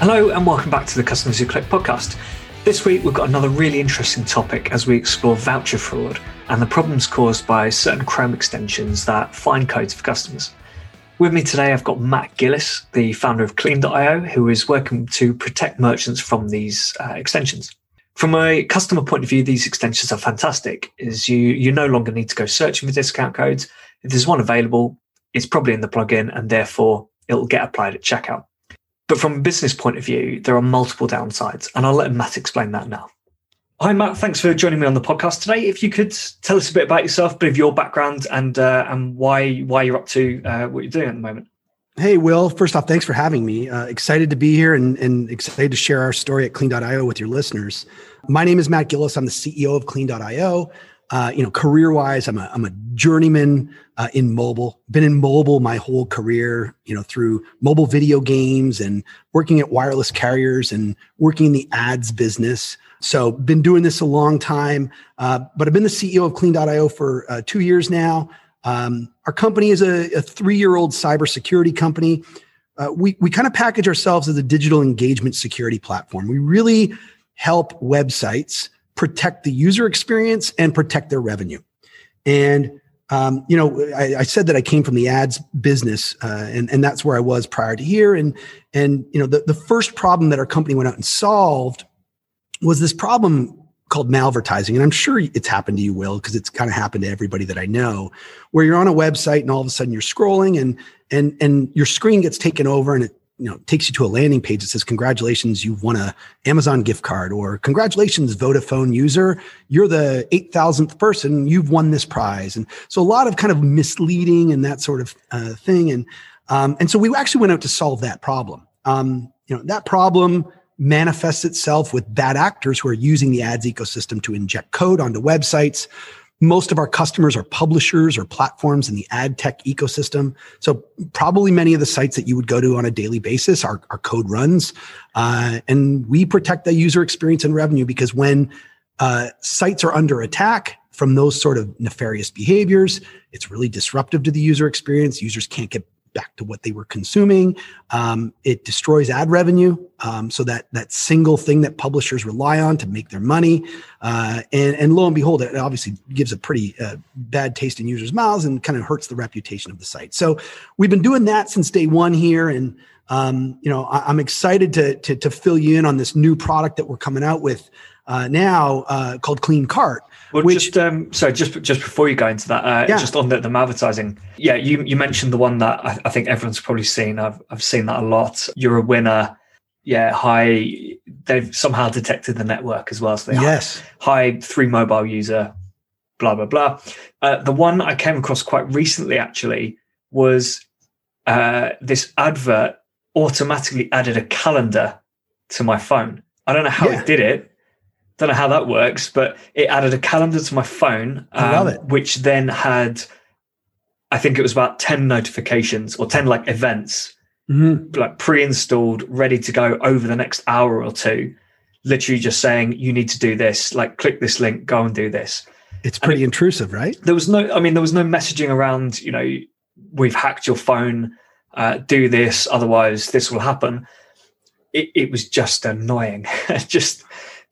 Hello, and welcome back to the Customers Who Click podcast. This week, we've got another really interesting topic as we explore voucher fraud and the problems caused by certain Chrome extensions that find codes for customers. With me today, I've got Matt Gillis, the founder of Clean.io, who is working to protect merchants from these uh, extensions. From a customer point of view, these extensions are fantastic. Is you you no longer need to go searching for discount codes. If there's one available, it's probably in the plugin, and therefore it'll get applied at checkout. But from a business point of view, there are multiple downsides, and I'll let Matt explain that now. Hi, Matt. Thanks for joining me on the podcast today. If you could tell us a bit about yourself, a bit of your background, and uh, and why why you're up to uh, what you're doing at the moment. Hey, Will. First off, thanks for having me. Uh, excited to be here and, and excited to share our story at Clean.io with your listeners. My name is Matt Gillis. I'm the CEO of Clean.io. Uh, you know, career wise, I'm a, I'm a journeyman uh, in mobile. Been in mobile my whole career, you know, through mobile video games and working at wireless carriers and working in the ads business. So, been doing this a long time. Uh, but I've been the CEO of Clean.io for uh, two years now. Um, our company is a, a three-year-old cybersecurity company. Uh, we we kind of package ourselves as a digital engagement security platform. We really help websites protect the user experience and protect their revenue. And um, you know, I, I, said that I came from the ads business, uh, and and that's where I was prior to here. And and you know, the the first problem that our company went out and solved was this problem called malvertising. And I'm sure it's happened to you, Will, because it's kind of happened to everybody that I know, where you're on a website and all of a sudden you're scrolling and and and your screen gets taken over and it you know takes you to a landing page that says congratulations you've won a amazon gift card or congratulations vodafone user you're the 8000th person you've won this prize. And so a lot of kind of misleading and that sort of uh, thing. And um, and so we actually went out to solve that problem. Um, you know that problem manifests itself with bad actors who are using the ads ecosystem to inject code onto websites most of our customers are publishers or platforms in the ad tech ecosystem. So probably many of the sites that you would go to on a daily basis, our, our code runs. Uh, and we protect the user experience and revenue because when uh, sites are under attack from those sort of nefarious behaviors, it's really disruptive to the user experience. Users can't get back to what they were consuming. Um, it destroys ad revenue. Um, so that that single thing that publishers rely on to make their money, uh, and and lo and behold, it obviously gives a pretty uh, bad taste in users' mouths and kind of hurts the reputation of the site. So we've been doing that since day one here, and um, you know I, am excited to, to to fill you in on this new product that we're coming out with uh, now uh, called Clean Cart. Well, which, just um, so just just before you go into that, uh, yeah. just on the, the advertising, yeah, you you mentioned the one that I, I, think everyone's probably seen. I've I've seen that a lot. You're a winner. Yeah, hi. They've somehow detected the network as well. So they yes, hi three mobile user, blah blah blah. Uh, the one I came across quite recently actually was uh, this advert automatically added a calendar to my phone. I don't know how yeah. it did it, don't know how that works, but it added a calendar to my phone. Um, I love it. Which then had, I think it was about 10 notifications or 10 like events, mm-hmm. like pre installed, ready to go over the next hour or two. Literally just saying, you need to do this, like click this link, go and do this. It's pretty it, intrusive, right? There was no, I mean, there was no messaging around, you know, we've hacked your phone, uh, do this, otherwise this will happen. It, it was just annoying. just,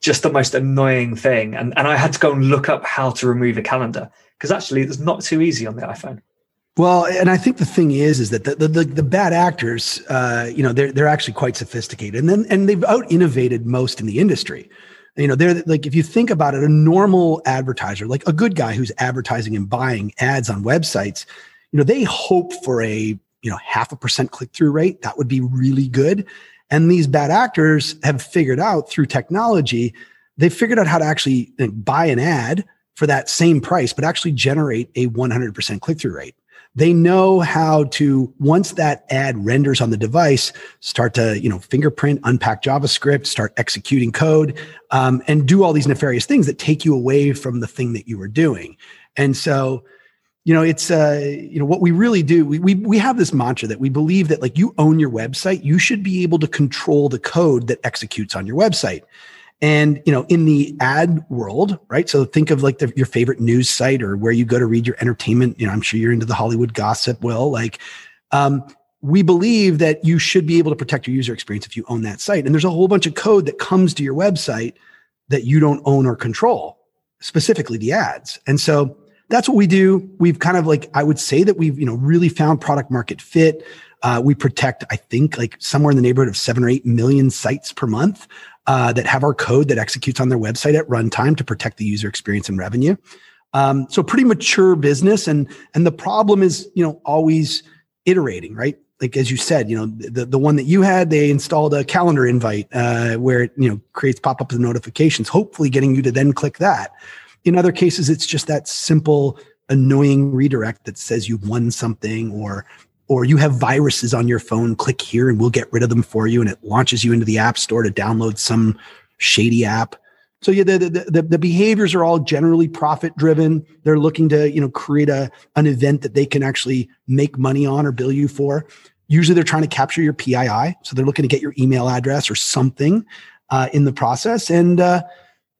just the most annoying thing. And, and I had to go and look up how to remove a calendar because actually it's not too easy on the iPhone. Well, and I think the thing is, is that the the, the, bad actors, uh, you know, they're they're actually quite sophisticated, and then and they've out innovated most in the industry. You know, they're like if you think about it, a normal advertiser, like a good guy who's advertising and buying ads on websites, you know, they hope for a you know half a percent click through rate. That would be really good. And these bad actors have figured out through technology, they've figured out how to actually buy an ad for that same price, but actually generate a 100% click through rate. They know how to, once that ad renders on the device, start to, you know, fingerprint, unpack JavaScript, start executing code, um, and do all these nefarious things that take you away from the thing that you were doing. And so, you know it's uh you know what we really do we, we we have this mantra that we believe that like you own your website you should be able to control the code that executes on your website and you know in the ad world right so think of like the, your favorite news site or where you go to read your entertainment you know i'm sure you're into the hollywood gossip will like um we believe that you should be able to protect your user experience if you own that site. And there's a whole bunch of code that comes to your website that you don't own or control, specifically the ads. And so that's what we do. We've kind of like, I would say that we've, you know, really found product market fit. Uh, we protect, I think, like somewhere in the neighborhood of seven or eight million sites per month uh, that have our code that executes on their website at runtime to protect the user experience and revenue. Um, so pretty mature business, and and the problem is, you know, always iterating, right? Like as you said, you know, the the one that you had, they installed a calendar invite uh, where it you know creates pop ups and notifications, hopefully getting you to then click that. In other cases, it's just that simple annoying redirect that says you've won something or or you have viruses on your phone, click here and we'll get rid of them for you. And it launches you into the app store to download some shady app. So yeah, the, the, the, the behaviors are all generally profit driven. They're looking to, you know, create a, an event that they can actually make money on or bill you for. Usually they're trying to capture your PII. So they're looking to get your email address or something uh, in the process. And, uh,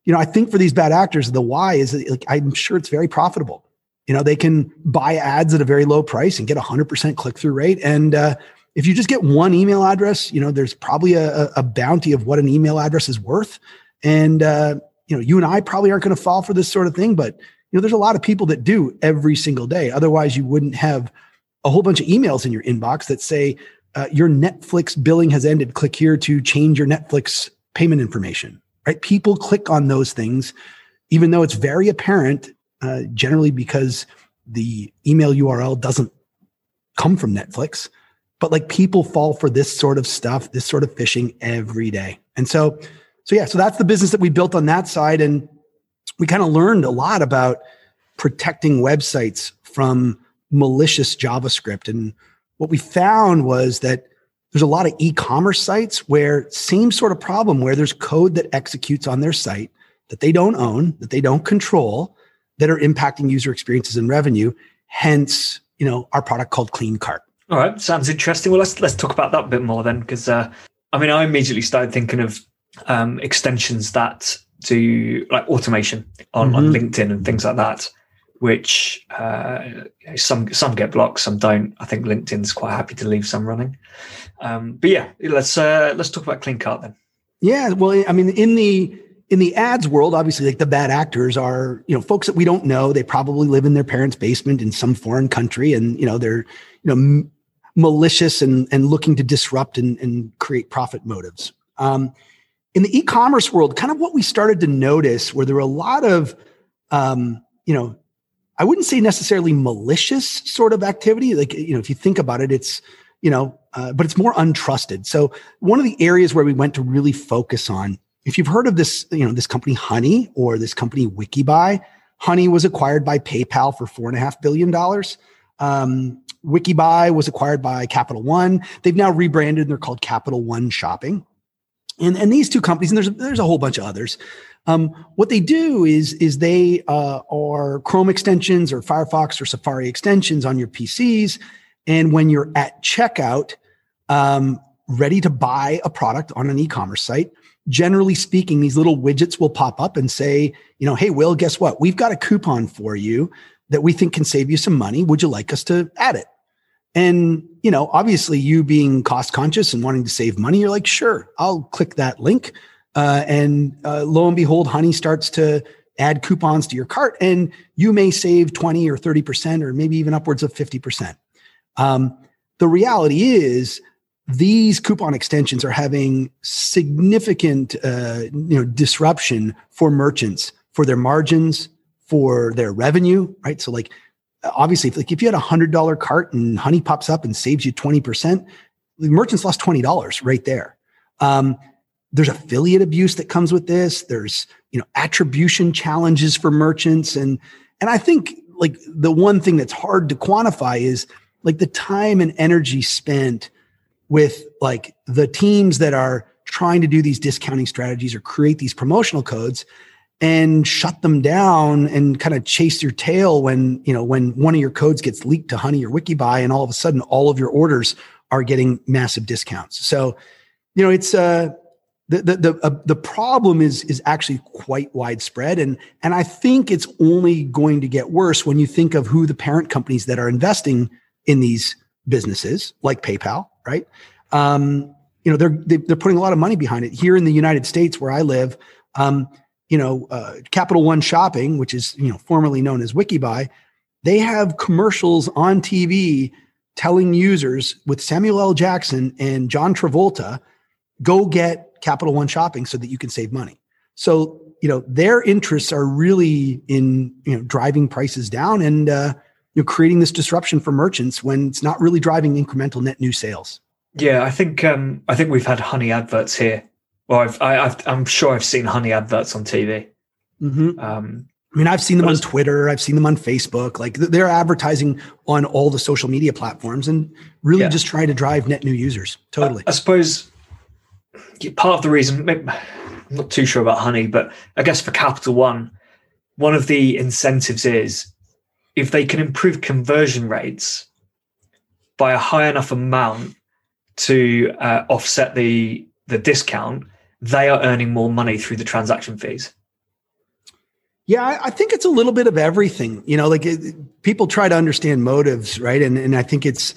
you know, I think for these bad actors, the why is like, I'm sure it's very profitable. You know, they can buy ads at a very low price and get hundred percent click through rate. And, uh, if you just get one email address, you know, there's probably a, a bounty of what an email address is worth. And, uh, you know, you and I probably aren't going to fall for this sort of thing, but, you know, there's a lot of people that do every single day. Otherwise, you wouldn't have a whole bunch of emails in your inbox that say, uh, your Netflix billing has ended. Click here to change your Netflix payment information, right? People click on those things, even though it's very apparent, uh, generally because the email URL doesn't come from Netflix. But like people fall for this sort of stuff, this sort of phishing every day. And so, so yeah, so that's the business that we built on that side. And we kind of learned a lot about protecting websites from malicious JavaScript. And what we found was that there's a lot of e-commerce sites where same sort of problem where there's code that executes on their site that they don't own, that they don't control, that are impacting user experiences and revenue. Hence, you know, our product called Clean Cart. All right, sounds interesting. Well, let's let's talk about that a bit more then, because uh, I mean, I immediately started thinking of um, extensions that do like automation on, mm-hmm. on LinkedIn and things like that, which uh, some some get blocked, some don't. I think LinkedIn's quite happy to leave some running. Um, but yeah, let's uh, let's talk about Clean Cart then. Yeah, well, I mean, in the in the ads world, obviously, like the bad actors are, you know, folks that we don't know. They probably live in their parents' basement in some foreign country, and you know, they're, you know, m- malicious and and looking to disrupt and, and create profit motives. Um, in the e-commerce world, kind of what we started to notice where there were a lot of, um, you know, I wouldn't say necessarily malicious sort of activity. Like, you know, if you think about it, it's, you know, uh, but it's more untrusted. So one of the areas where we went to really focus on, if you've heard of this, you know, this company Honey or this company Wikibuy, Honey was acquired by PayPal for four and a half billion dollars. Um, Wikibuy was acquired by Capital One. They've now rebranded and they're called Capital One Shopping. And, and these two companies, and there's there's a whole bunch of others. Um, what they do is is they uh, are Chrome extensions or Firefox or Safari extensions on your PCs, and when you're at checkout, um, ready to buy a product on an e-commerce site, generally speaking, these little widgets will pop up and say, you know, hey, Will, guess what? We've got a coupon for you that we think can save you some money. Would you like us to add it? And, you know, obviously you being cost conscious and wanting to save money, you're like, sure, I'll click that link. Uh, and uh, lo and behold, Honey starts to add coupons to your cart and you may save 20 or 30% or maybe even upwards of 50%. Um, the reality is these coupon extensions are having significant uh, you know disruption for merchants for their margins for their revenue right so like obviously, if, like if you had a hundred dollar cart and Honey pops up and saves you twenty percent, the merchants lost twenty dollars right there. Um, there's affiliate abuse that comes with this. There's you know attribution challenges for merchants, and and I think like the one thing that's hard to quantify is like the time and energy spent with like the teams that are trying to do these discounting strategies or create these promotional codes and shut them down and kind of chase your tail when you know when one of your codes gets leaked to honey or wikibuy and all of a sudden all of your orders are getting massive discounts so you know it's uh the the the, uh, the problem is is actually quite widespread and and i think it's only going to get worse when you think of who the parent companies that are investing in these businesses like PayPal, right? Um, you know, they're they're putting a lot of money behind it. Here in the United States, where I live, um, you know, uh, Capital One Shopping, which is you know formerly known as WikiBuy, they have commercials on TV telling users with Samuel L. Jackson and John Travolta, go get Capital One Shopping so that you can save money. So you know their interests are really in you know driving prices down and uh, you know creating this disruption for merchants when it's not really driving incremental net new sales. Yeah, I think um, I think we've had honey adverts here. Well, I've, I, am sure I've seen honey adverts on TV. Mm-hmm. Um, I mean, I've seen them on Twitter. I've seen them on Facebook. Like they're advertising on all the social media platforms and really yeah. just trying to drive net new users. Totally. I, I suppose part of the reason, maybe, I'm not too sure about Honey, but I guess for Capital One, one of the incentives is if they can improve conversion rates by a high enough amount to uh, offset the the discount, they are earning more money through the transaction fees. Yeah, I, think it's a little bit of everything. You know, like it, people try to understand motives, right? And and I think it's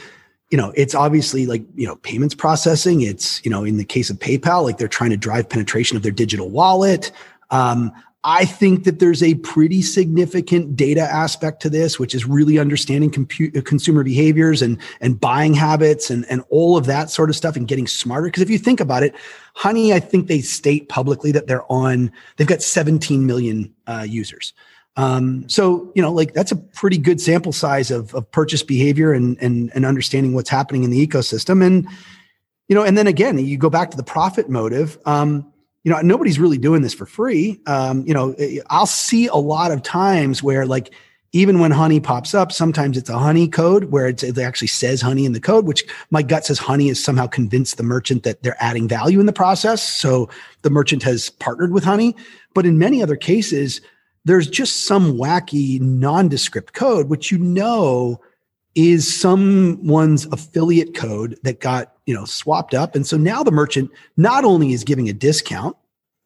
you know, it's obviously like, you know, payments processing. It's, you know, in the case of PayPal, like they're trying to drive penetration of their digital wallet. Um, I think that there's a pretty significant data aspect to this, which is really understanding compu- uh, consumer behaviors and, and buying habits and, and all of that sort of stuff and getting smarter. Because if you think about it, Honey, I think they state publicly that they're on, they've got 17 million uh, users. Um, so you know, like that's a pretty good sample size of, of purchase behavior and, and and understanding what's happening in the ecosystem. And you know, and then again, you go back to the profit motive. Um, you know, nobody's really doing this for free. Um, you know, I'll see a lot of times where like even when honey pops up, sometimes it's a honey code where it actually says honey in the code, which my gut says honey is somehow convinced the merchant that they're adding value in the process. So the merchant has partnered with honey. But in many other cases, there's just some wacky nondescript code, which you know is someone's affiliate code that got you know swapped up. And so now the merchant not only is giving a discount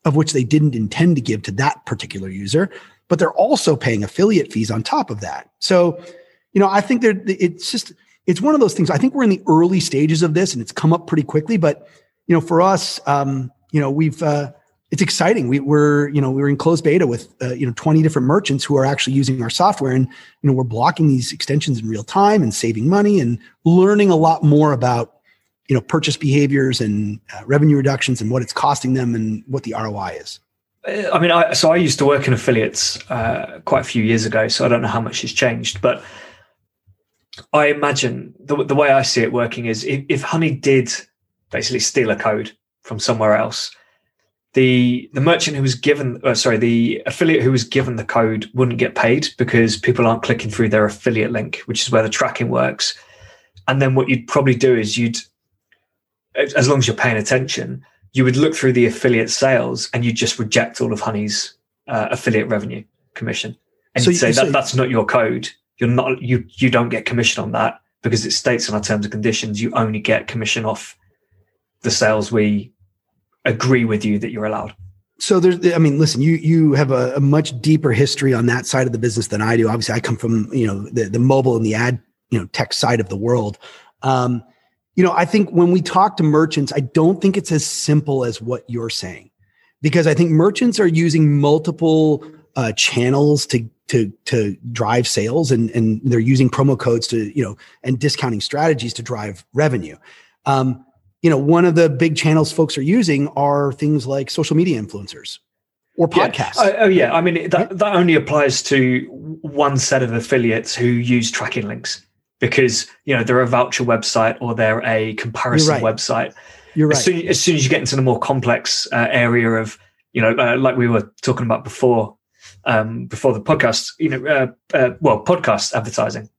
of which they didn't intend to give to that particular user but they're also paying affiliate fees on top of that. So you know i think that it's just it's one of those things. I think we're in the early stages of this and it's come up pretty quickly but you know for us um you know we've uh it's exciting. We, are you know, we're in closed beta with, uh, you know, 20 different merchants who are actually using our software and, you know, we're blocking these extensions in real time and saving money and learning a lot more about, you know, purchase behaviors and uh, revenue reductions and what it's costing them and what the ROI is. I mean, I, so I used to work in affiliates uh, quite a few years ago, so I don't know how much has changed, but I imagine the, the way I see it working is if, if Honey did basically steal a code from somewhere else, the the merchant who was given uh, sorry the affiliate who was given the code wouldn't get paid because people aren't clicking through their affiliate link which is where the tracking works. And then what you'd probably do is you'd as long as you're paying attention you would look through the affiliate sales and you'd just reject all of honey's uh, affiliate revenue commission. And so you'd say that that's not your code. You're not you you don't get commission on that because it states in our terms and conditions you only get commission off the sales we agree with you that you're allowed. So there's i mean listen you you have a, a, much deeper history on that side of the business than i do. Obviously i come from you know the, the mobile and the ad you know tech side of the world. Um, you know i think when we talk to merchants i don't think it's as simple as what you're saying. Because i think merchants are using multiple uh, channels to to to drive sales and and they're using promo codes to you know and discounting strategies to drive revenue. Um, you know, one of the big channels folks are using are things like social media influencers or podcasts. Yeah. Oh, oh, yeah. I mean, that, that only applies to one set of affiliates who use tracking links because, you know, they're a voucher website or they're a comparison right. website. You're right. As soon, as soon, as you get into the more complex uh, area of, you know, uh, like we were talking about before, um, before the podcast, you know, uh, uh well, podcast advertising.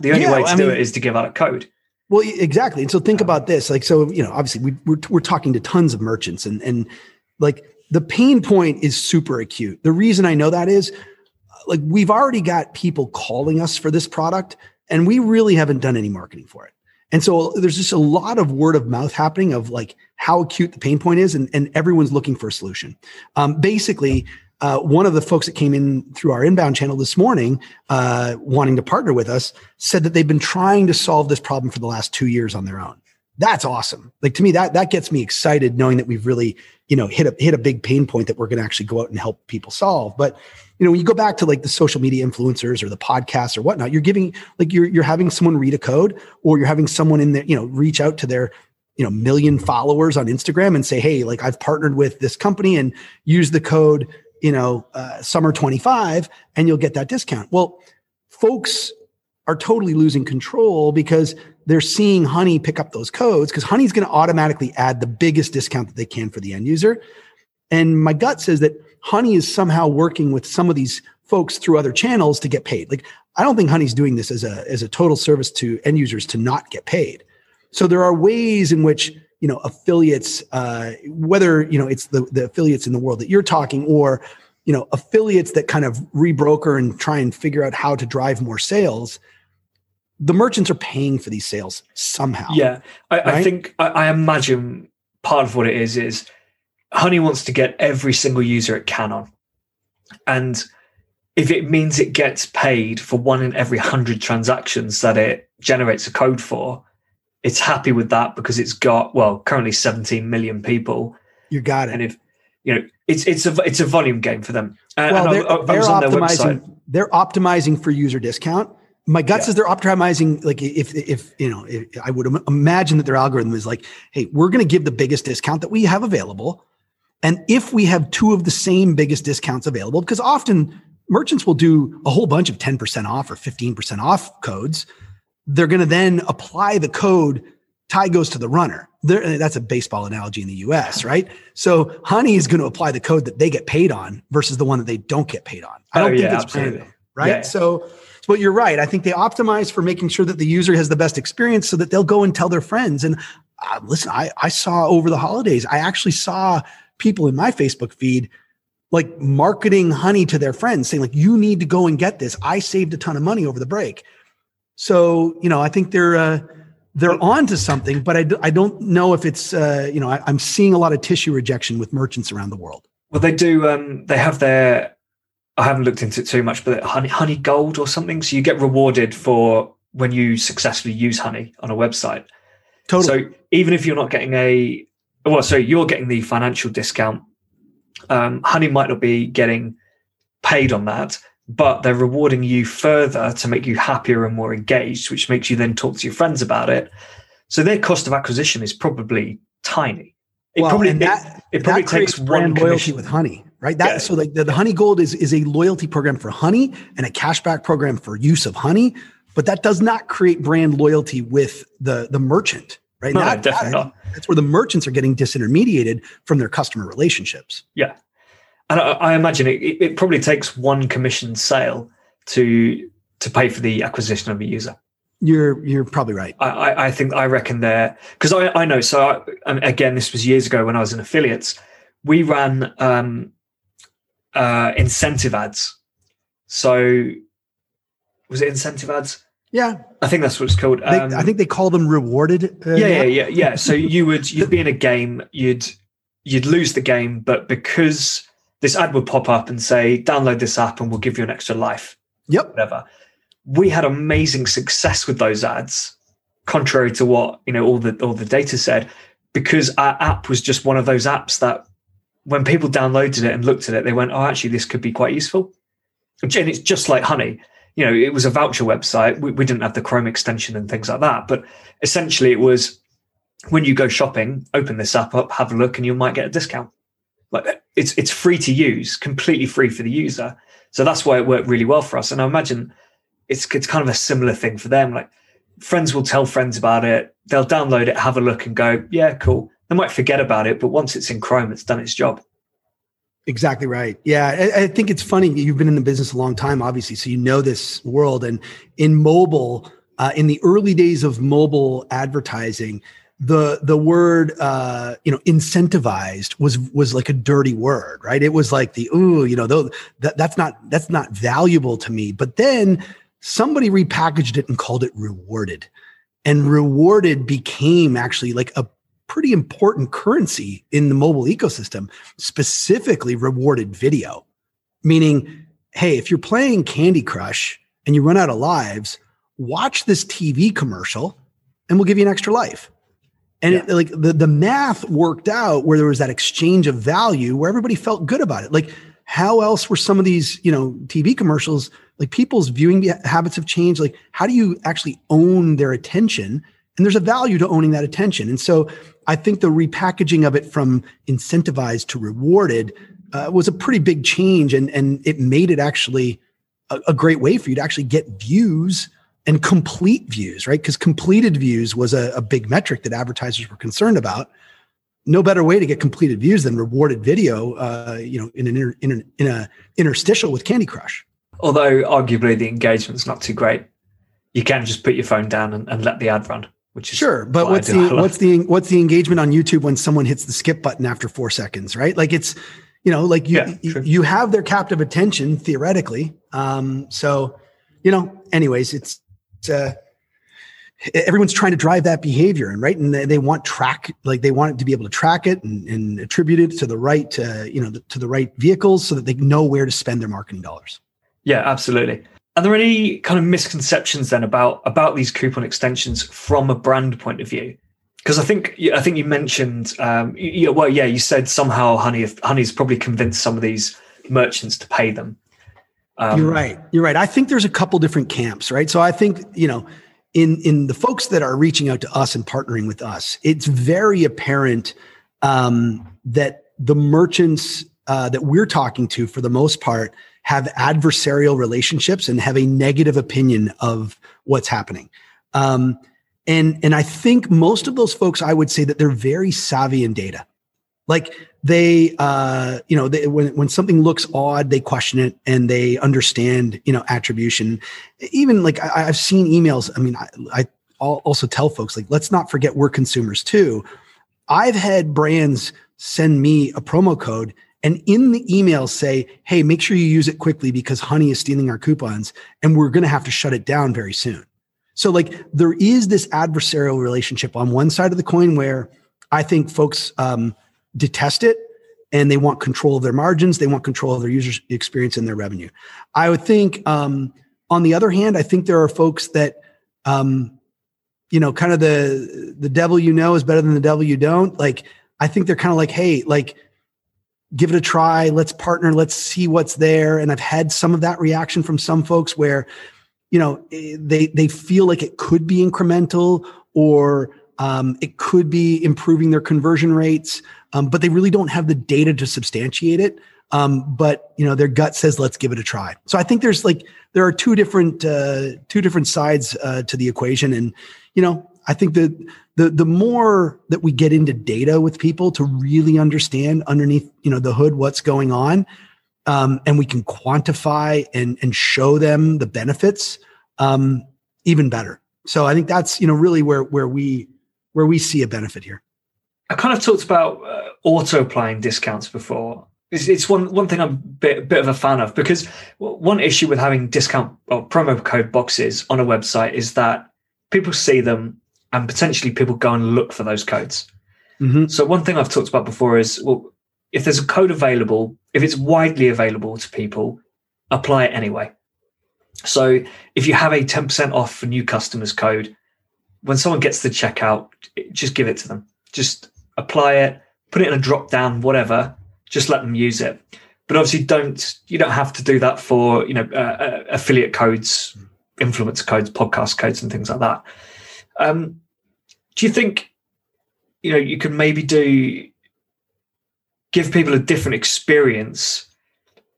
The only yeah, way to I do mean, it is to give out a code. Well, exactly. And so think about this. Like, so, you know, obviously we, we're, we're talking to tons of merchants and, and like the pain point is super acute. The reason I know that is like we've already got people calling us for this product and we really haven't done any marketing for it. And so there's just a lot of word of mouth happening of like how acute the pain point is and, and everyone's looking for a solution. Um, basically, uh, one of the folks that came in through our inbound channel this morning, uh, wanting to partner with us, said that they've been trying to solve this problem for the last two years on their own. That's awesome. Like to me, that that gets me excited knowing that we've really, you know, hit a hit a big pain point that we're going to actually go out and help people solve. But you know, when you go back to like the social media influencers or the podcasts or whatnot, you're giving like you're you're having someone read a code or you're having someone in there, you know, reach out to their you know million followers on Instagram and say, hey, like I've partnered with this company and use the code you know, uh, summer 25 and you'll get that discount. Well, folks are totally losing control because they're seeing Honey pick up those codes because Honey's going to automatically add the biggest discount that they can for the end user. And my gut says that Honey is somehow working with some of these folks through other channels to get paid. Like I don't think Honey's doing this as a as a total service to end users to not get paid. So there are ways in which you know affiliates uh, whether you know it's the, the affiliates in the world that you're talking or you know affiliates that kind of rebroker and try and figure out how to drive more sales the merchants are paying for these sales somehow. Yeah. I, right? I think I, I imagine part of what it is is honey wants to get every single user it can on. And if it means it gets paid for one in every 100 transactions that it generates a code for it's happy with that because it's got well currently 17 million people. You got it. And if you know, it's it's a it's a volume game for them. Uh, well, they're, I, I they're optimizing. They're optimizing for user discount. My gut yeah. says they're optimizing. Like if if you know, if, I would imagine that their algorithm is like, hey, we're going to give the biggest discount that we have available, and if we have two of the same biggest discounts available, because often merchants will do a whole bunch of ten percent off or fifteen percent off codes they're going to then apply the code tie goes to the runner. There, that's a baseball analogy in the US, right? So Honey is going to apply the code that they get paid on versus the one that they don't get paid on. I don't oh, think yeah, it's random, right? Yeah. So, but you're right. I think they optimize for making sure that the user has the best experience so that they'll go and tell their friends. And uh, listen, I, I saw over the holidays, I actually saw people in my Facebook feed like marketing honey to their friends saying like you need to go and get this i saved a ton of money over the break so, you know, I think they're uh, they're on to something, but I d- I don't know if it's uh, you know I, am seeing a lot of tissue rejection with merchants around the world. Well, they do. Um, they have their. I haven't looked into it too much, but honey, honey gold or something. So you get rewarded for when you successfully use honey on a website. Totally. So even if you're not getting a, well, so you're getting the financial discount. Um, honey might not be getting paid on that, but they're rewarding you further to make you happier and more engaged, which makes you then talk to your friends about it. So their cost of acquisition is probably tiny. It well, probably that, it, it probably takes one loyalty with honey, right? That yeah. so like the, the honey gold is is a loyalty program for honey and a cashback program for use of honey, but that does not create brand loyalty with the the merchant, right? No, that, definitely that, not. That's where the merchants are getting disintermediated from their customer relationships. Yeah, and I, I imagine it, it probably takes one commission sale to to pay for the acquisition of a user. You're you're probably right. I, I think I reckon there because I, I know. So I, again, this was years ago when I was in affiliates. We ran um, uh, incentive ads. So was it incentive ads? Yeah, I think that's what it's called. Um, they, I think they call them rewarded. Uh, yeah, yeah, yeah, yeah. So you would you'd be in a game, you'd you'd lose the game, but because this ad would pop up and say, download this app and we'll give you an extra life. Yep. Whatever. We had amazing success with those ads, contrary to what, you know, all the all the data said, because our app was just one of those apps that when people downloaded it and looked at it, they went, Oh, actually, this could be quite useful. And it's just like honey. You know, it was a voucher website. We, we didn't have the Chrome extension and things like that. But essentially it was when you go shopping, open this app up, have a look, and you might get a discount like it's it's free to use, completely free for the user. So that's why it worked really well for us. And I imagine it's it's kind of a similar thing for them. Like friends will tell friends about it, they'll download it, have a look, and go, yeah, cool. They might forget about it, but once it's in Chrome, it's done its job. Exactly right. Yeah, I, I, think it's funny. You've been in the business a long time, obviously, so you know this world. And in mobile, uh, in the early days of mobile advertising, the the word uh, you know incentivized was was like a dirty word, right? It was like the ooh, you know, that, that's not that's not valuable to me. But then somebody repackaged it and called it rewarded, and rewarded became actually like a pretty important currency in the mobile ecosystem, specifically rewarded video. meaning, hey, if you're playing Candy Crush and you run out of lives, watch this TV commercial and we'll give you an extra life. And yeah. it, like the, the math worked out where there was that exchange of value where everybody felt good about it. Like, how else were some of these, you know, TV commercials like people's viewing habits have changed? Like, how do you actually own their attention? And there's a value to owning that attention. And so I think the repackaging of it from incentivized to rewarded uh, was a pretty big change. And, and it made it actually a, a great way for you to actually get views and complete views, right? Because completed views was a, a, big metric that advertisers were concerned about. No better way to get completed views than rewarded video, uh, you know, in an inter, in, an, in a interstitial with Candy Crush. Although arguably the engagement's not too great, you can just put your phone down and, and let the ad run which is sure. But what's the what's the what's the engagement on YouTube when someone hits the skip button after four seconds, right? Like it's you know like you yeah, you, you have their captive attention theoretically. Um, so you know, anyways, it's, it's uh, everyone's trying to drive that behavior and right and they, want track like they want it to be able to track it and, and attribute it to the right uh, you know the, to the right vehicles so that they know where to spend their marketing dollars yeah absolutely are there any kind of misconceptions then about about these coupon extensions from a brand point of view? Because I think I think you mentioned, um, you, well, yeah, you said somehow Honey Honey's probably convinced some of these merchants to pay them. Um, You're right. You're right. I think there's a couple different camps, right? So I think you know, in in the folks that are reaching out to us and partnering with us, it's very apparent um, that the merchants uh, that we're talking to, for the most part, have adversarial relationships and have a negative opinion of what's happening. Um, and and I think most of those folks, I would say that they're very savvy in data. Like they, uh, you know, they, when when something looks odd, they question it and they understand, you know, attribution. Even like I, have seen emails. I mean, I, I also tell folks like, let's not forget we're consumers too. I've had brands send me a promo code and in the email say, hey, make sure you use it quickly because Honey is stealing our coupons and we're going to have to shut it down very soon. So, like, there is this adversarial relationship on one side of the coin where I think folks um, detest it and they want control of their margins, they want control of their user experience and their revenue. I would think, um, on the other hand, I think there are folks that, um, you know, kind of the the devil you know is better than the devil you don't. Like, I think they're kind of like, hey, like give it a try. Let's partner. Let's see what's there. And I've had some of that reaction from some folks where, you know, eh, they they feel like it could be incremental or um, it could be improving their conversion rates, um, but they really don't have the data to substantiate it. Um, but you know, their gut says, "Let's give it a try." So I think there's like there are two different uh, two different sides uh, to the equation, and you know, I think that the the more that we get into data with people to really understand underneath you know the hood what's going on, um, and we can quantify and and show them the benefits, um, even better. So I think that's you know really where where we where we see a benefit here. I kind of talked about uh, auto applying discounts before. It's, it's, one one thing I'm a bit, bit of a fan of because one issue with having discount or promo code boxes on a website is that people see them and potentially people go and look for those codes. Mm-hmm. So one thing I've talked about before is well, if there's a code available, if it's widely available to people, apply it anyway. So if you have a 10% off for new customers code, when someone gets the checkout, just give it to them. Just apply it, put it in a drop down, whatever. Just let them use it. But obviously, don't you don't have to do that for you know uh, uh affiliate codes, influencer codes, podcast codes, and things like that. Um, do you think you know you can maybe do give people a different experience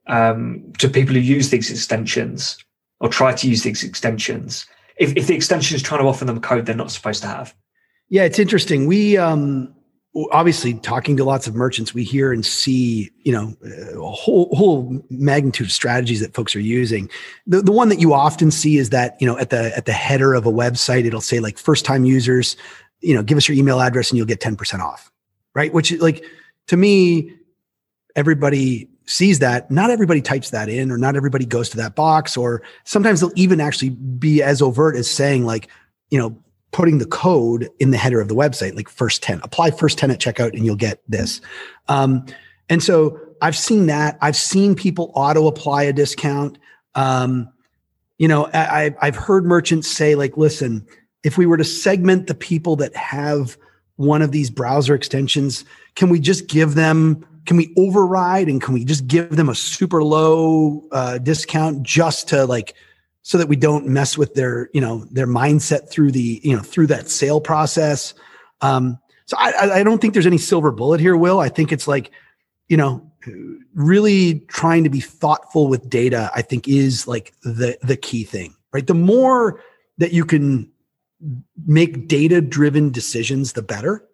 um, to people who use these extensions or try to use these extensions if, if the extension is trying to offer them code they're not supposed to have yeah it's interesting we um obviously talking to lots of merchants we hear and see you know a whole whole magnitude of strategies that folks are using the, the one that you often see is that you know at the at the header of a website it'll say like first time users you know, give us your email address and you'll get 10% off. Right. Which like to me, everybody sees that. Not everybody types that in or not everybody goes to that box. Or sometimes they'll even actually be as overt as saying, like, you know, putting the code in the header of the website, like first 10, apply first 10 at checkout and you'll get this. Um, and so I've seen that. I've seen people auto apply a discount. Um, you know, I, I've heard merchants say, like, listen, if we were to segment the people that have one of these browser extensions, can we just give them, can we override and can we just give them a super low uh, discount just to like, so that we don't mess with their, you know, their mindset through the, you know, through that sale process. Um, so I, I don't think there's any silver bullet here, Will. I think it's like, you know, really trying to be thoughtful with data, I think is like the the key thing, right? The more that you can make data driven decisions, the better.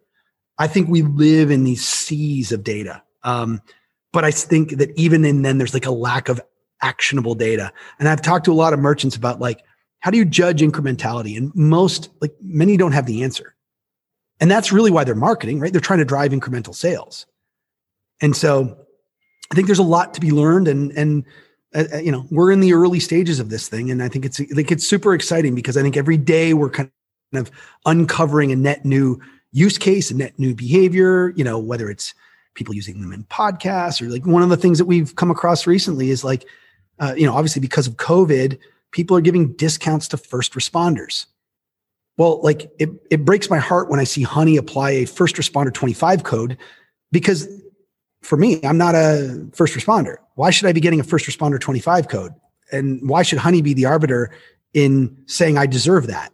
I think we live in these seas of data. Um, but I think that even in then there's like a lack of actionable data. And I've talked to a lot of merchants about like, how do you judge incrementality? And most, like many don't have the answer. And that's really why they're marketing, right? They're trying to drive incremental sales. And so I think there's a lot to be learned and, and, uh, uh, you know, we're in the early stages of this thing. And I think it's, like, it's super exciting because I think every day we're kind of uncovering a net new use case, a net new behavior, you know, whether it's people using them in podcasts or like one of the things that we've come across recently is like, uh, you know, obviously because of COVID, people are giving discounts to first responders. Well, like it, it breaks my heart when I see Honey apply a first responder 25 code because for me, I'm not a first responder. Why should I be getting a first responder 25 code? And why should Honey be the arbiter in saying I deserve that?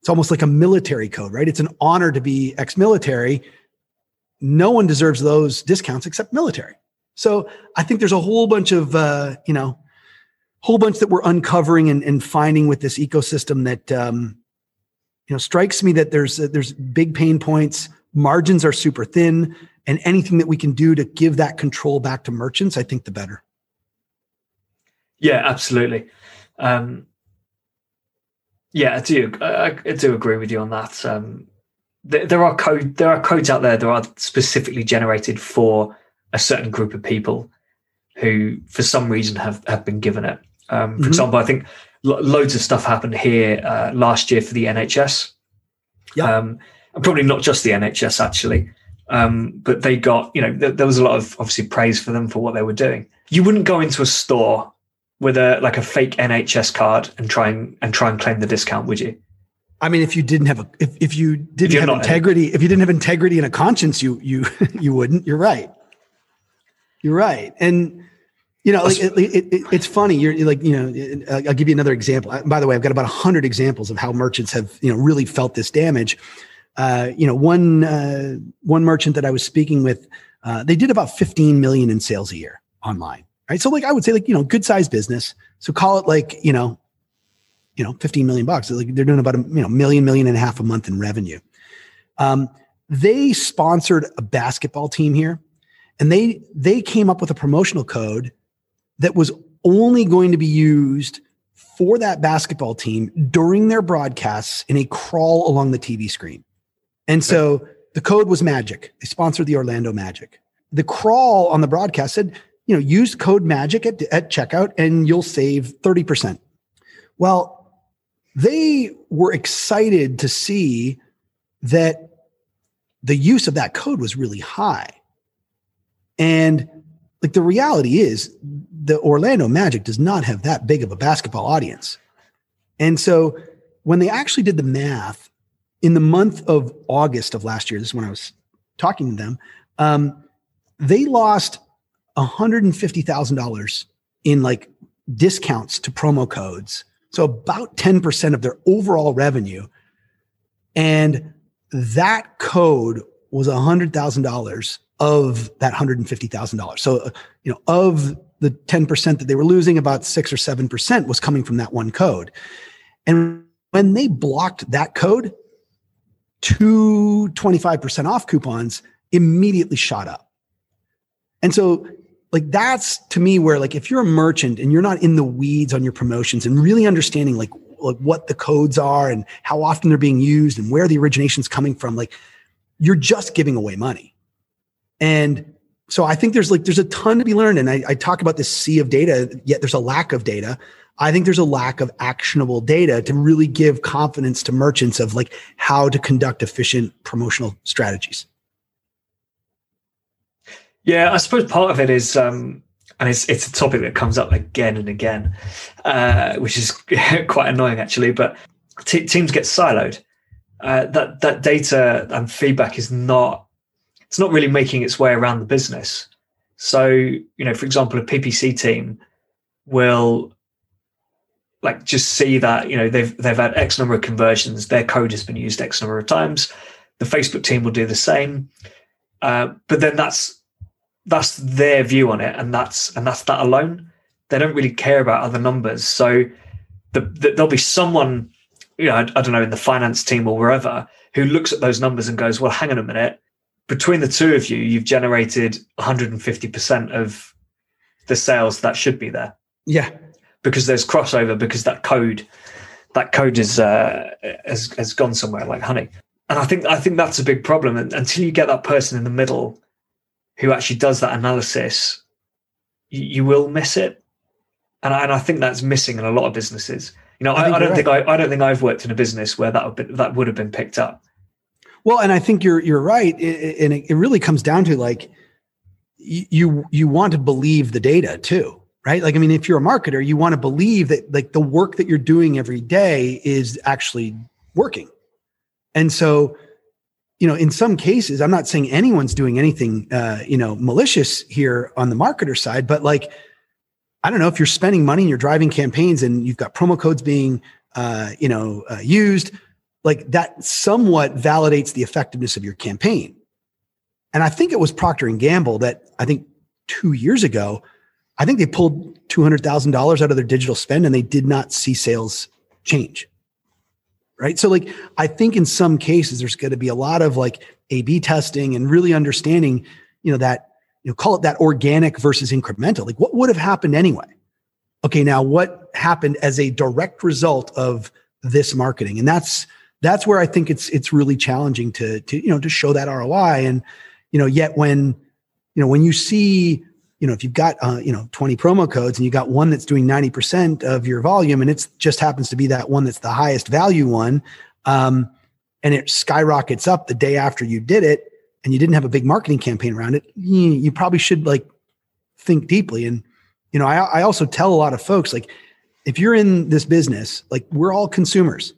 It's almost like a military code, right? It's an honor to be ex military. No one deserves those discounts except military. So I think there's a whole bunch of, uh, you know, whole bunch that we're uncovering and, and finding with this ecosystem that, um, you know, strikes me that there's, uh, there's big pain points. Margins are super thin and anything that we can do to give that control back to merchants, I think the better. Yeah, absolutely. Um, yeah, I do. I, I, do agree with you on that. Um, there, there, are code. There are codes out there that are specifically generated for a certain group of people who, for some reason, have have been given it. Um, for mm-hmm. example, I think lo- loads of stuff happened here uh, last year for the NHS. Yeah, um, and probably not just the NHS actually. Um, but they got, you know, th- there was a lot of obviously praise for them for what they were doing. You wouldn't go into a store with a like a fake NHS card and try and and try and claim the discount, would you? I mean, if you didn't have a if, if you didn't if have integrity, any. if you didn't have integrity and a conscience, you you you wouldn't. You're right. You're right. And you know, like, it, it, it, it's funny. You're, you're, like, you know, I'll give you another example. By the way, I've got about hundred examples of how merchants have, you know, really felt this damage. Uh, you know, one uh, one merchant that I was speaking with, uh, they did about 15 million in sales a year online, right? So, like, I would say, like, you know, good sized business. So, call it like, you know, you know, 15 million bucks. Like, they're doing about a you know million, million and a half a month in revenue. Um, they sponsored a basketball team here, and they they came up with a promotional code that was only going to be used for that basketball team during their broadcasts in a crawl along the TV screen. And so the code was Magic. They sponsored the Orlando Magic. The crawl on the broadcast said, you know, use code Magic at, at checkout and you'll save 30%. Well, they were excited to see that the use of that code was really high. And like the reality is, the Orlando Magic does not have that big of a basketball audience. And so when they actually did the math in the month of August of last year, this is when I was talking to them, um, they lost $150,000 in like discounts to promo codes. So about 10% of their overall revenue. And that code was $100,000 of that $150,000. So, you know, of the 10% that they were losing, about six or 7% was coming from that one code. And when they blocked that code, two 25% off coupons immediately shot up. And so like that's to me where like if you're a merchant and you're not in the weeds on your promotions and really understanding like, like what the codes are and how often they're being used and where the origination's coming from, like you're just giving away money. And so I think there's like there's a ton to be learned. And I, I talk about this sea of data, yet there's a lack of data. I think there's a lack of actionable data to really give confidence to merchants of like how to conduct efficient promotional strategies. Yeah, I suppose part of it is, um, and it's it's a topic that comes up again and again, uh, which is quite annoying actually. But t- teams get siloed. Uh, that that data and feedback is not it's not really making its way around the business. So you know, for example, a PPC team will like just see that you know they've they've had X number of conversions, their code has been used X number of times. The Facebook team will do the same, uh, but then that's that's their view on it, and that's and that's that alone. They don't really care about other numbers. So the, the, there'll be someone, you know, I, I don't know, in the finance team or wherever, who looks at those numbers and goes, "Well, hang on a minute. Between the two of you, you've generated 150 percent of the sales that should be there." Yeah, because there's crossover because that code that code is uh, has has gone somewhere like honey. And I think I think that's a big problem. And until you get that person in the middle who actually does that analysis, you, you will miss it. And I, and I think that's missing in a lot of businesses. You know, I, I, I don't right. think I, I don't think I've worked in a business where that would be, that would have been picked up. Well, and I think you're you're right, and it, it really comes down to like you you want to believe the data too right? Like, I mean, if you're a marketer, you want to believe that like the work that you're doing every day is actually working. And so, you know, in some cases, I'm not saying anyone's doing anything, uh, you know, malicious here on the marketer side, but like, I don't know if you're spending money and you're driving campaigns and you've got promo codes being, uh, you know, uh, used, like that somewhat validates the effectiveness of your campaign. And I think it was Procter and Gamble that I think two years ago I think they pulled $200,000 out of their digital spend and they did not see sales change. Right. So, like, I think in some cases, there's going to be a lot of like A B testing and really understanding, you know, that, you know, call it that organic versus incremental. Like, what would have happened anyway? Okay. Now, what happened as a direct result of this marketing? And that's, that's where I think it's, it's really challenging to, to, you know, to show that ROI. And, you know, yet when, you know, when you see, you know, if you've got, uh, you know, 20 promo codes and you got one that's doing 90% of your volume and it just happens to be that one that's the highest value one, um, and it skyrockets up the day after you did it and you didn't have a big marketing campaign around it, you, probably should like think deeply. And, you know, I, I also tell a lot of folks, like, if you're in this business, like we're all consumers,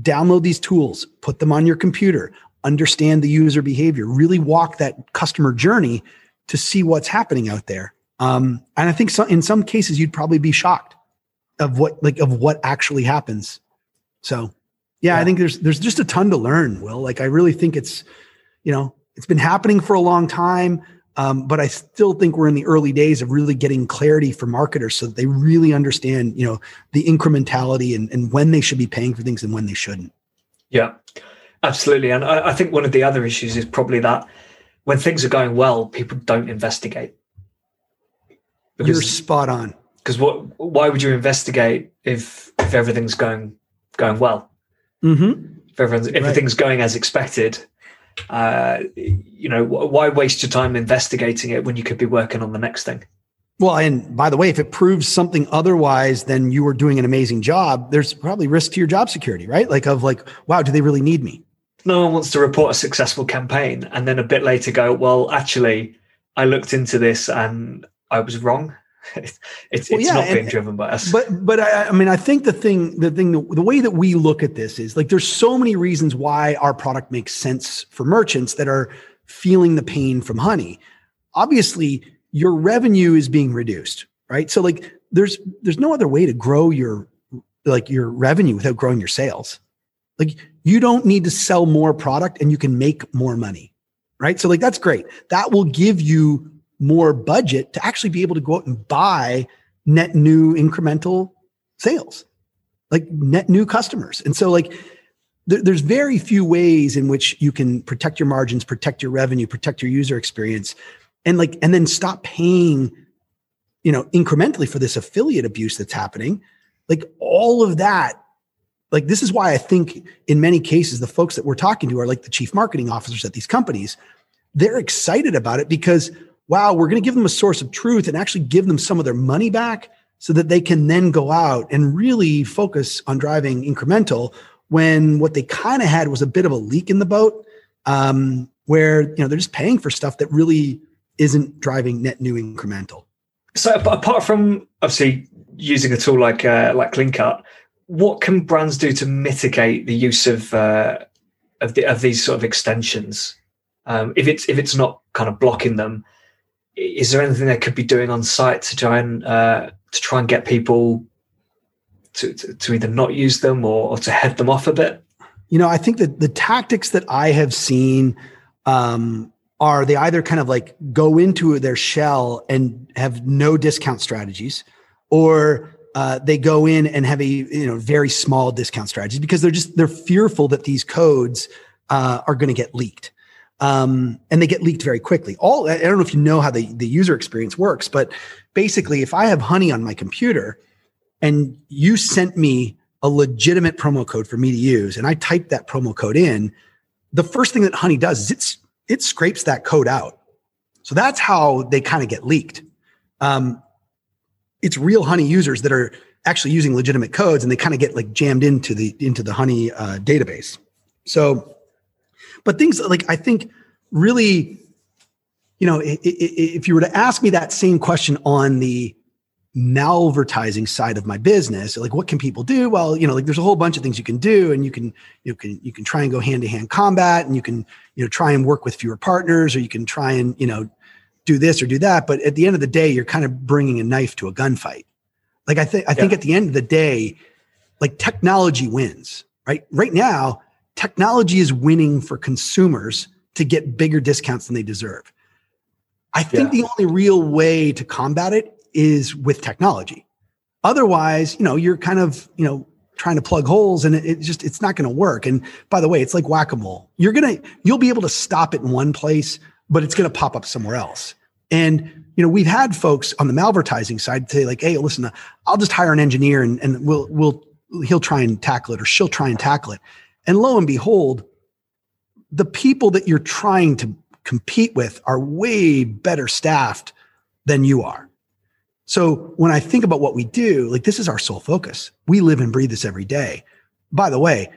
download these tools, put them on your computer, understand the user behavior, really walk that customer journey to see what's happening out there. Um, and I think so, in some cases you'd probably be shocked of what like of what actually happens. So yeah, yeah, I think there's there's just a ton to learn, Will. Like I really think it's, you know, it's been happening for a long time. Um, but I still think we're in the early days of really getting clarity for marketers so that they really understand, you know, the incrementality and, and when they should be paying for things and when they shouldn't. Yeah, absolutely. And I, I think one of the other issues is probably that when things are going well, people don't investigate. Because, You're spot on. Because what? Why would you investigate if if everything's going going well? Mm-hmm. If everything's, right. everything's going as expected, uh, you know, why waste your time investigating it when you could be working on the next thing? Well, and by the way, if it proves something otherwise than you were doing an amazing job, there's probably risk to your job security, right? Like of like, wow, do they really need me? No one wants to report a successful campaign and then a bit later go, well, actually, I looked into this and I was wrong. it's it's, well, yeah, not being driven by us. But but I, I, mean, I think the thing the thing the, the way that we look at this is like there's so many reasons why our product makes sense for merchants that are feeling the pain from honey. Obviously, your revenue is being reduced, right? So like there's there's no other way to grow your like your revenue without growing your sales. Like you don't need to sell more product and you can make more money. Right. So like that's great. That will give you more budget to actually be able to go out and buy net new incremental sales, like net new customers. And so like there, there's very few ways in which you can protect your margins, protect your revenue, protect your user experience, and like and then stop paying, you know, incrementally for this affiliate abuse that's happening. Like all of that like this is why I think in many cases the folks that we're talking to are like the chief marketing officers at these companies. They're excited about it because wow, we're going to give them a source of truth and actually give them some of their money back so that they can then go out and really focus on driving incremental when what they kind of had was a bit of a leak in the boat um, where you know they're just paying for stuff that really isn't driving net new incremental. So apart from obviously using a tool like uh, like cleanCART, what can brands do to mitigate the use of uh, of, the, of these sort of extensions? Um, if it's if it's not kind of blocking them, is there anything they could be doing on site to try and uh, to try and get people to, to, to either not use them or, or, to head them off a bit? You know, I think that the tactics that I have seen um, are they either kind of like go into their shell and have no discount strategies, or uh, they go in and have a you know very small discount strategies because they're just they're fearful that these codes uh, are going to get leaked. Um, and they get leaked very quickly. All i don't know if you know how the, the user experience works but basically if i have honey on my computer and you sent me a legitimate promo code for me to use and i type that promo code in the first thing that honey does is it's it scrapes that code out. So that's how they kind of get leaked. Um, it's real honey users that are actually using legitimate codes and they kind of get like jammed into the into the honey uh, database. So but things like i think really you know if you were to ask me that same question on the malvertising side of my business like what can people do? Well you know like there's a whole bunch of things you can do and you can you can you can try and go hand to hand combat and you can you know try and work with fewer partners or you can try and you know do this or do that. But at the end of the day, you're kind of bringing a knife to a gunfight. Like I think, I yeah. think at the end of the day, like technology wins, right? Right now, technology is winning for consumers to get bigger discounts than they deserve. I think yeah. the only real way to combat it is with technology. Otherwise, you know, you're kind of, you know, trying to plug holes and it, it just it's not going to work. And by the way, it's like whack-a-mole. You're going to you'll be able to stop it in one place, but it's going to pop up somewhere else. And you know, we've had folks on the malvertising side say like, "Hey, listen, I'll just hire an engineer and, and we'll we'll he'll try and tackle it or she'll try and tackle it." And lo and behold, the people that you're trying to compete with are way better staffed than you are. So when I think about what we do, like this is our sole focus. We live and breathe this every day. By the way,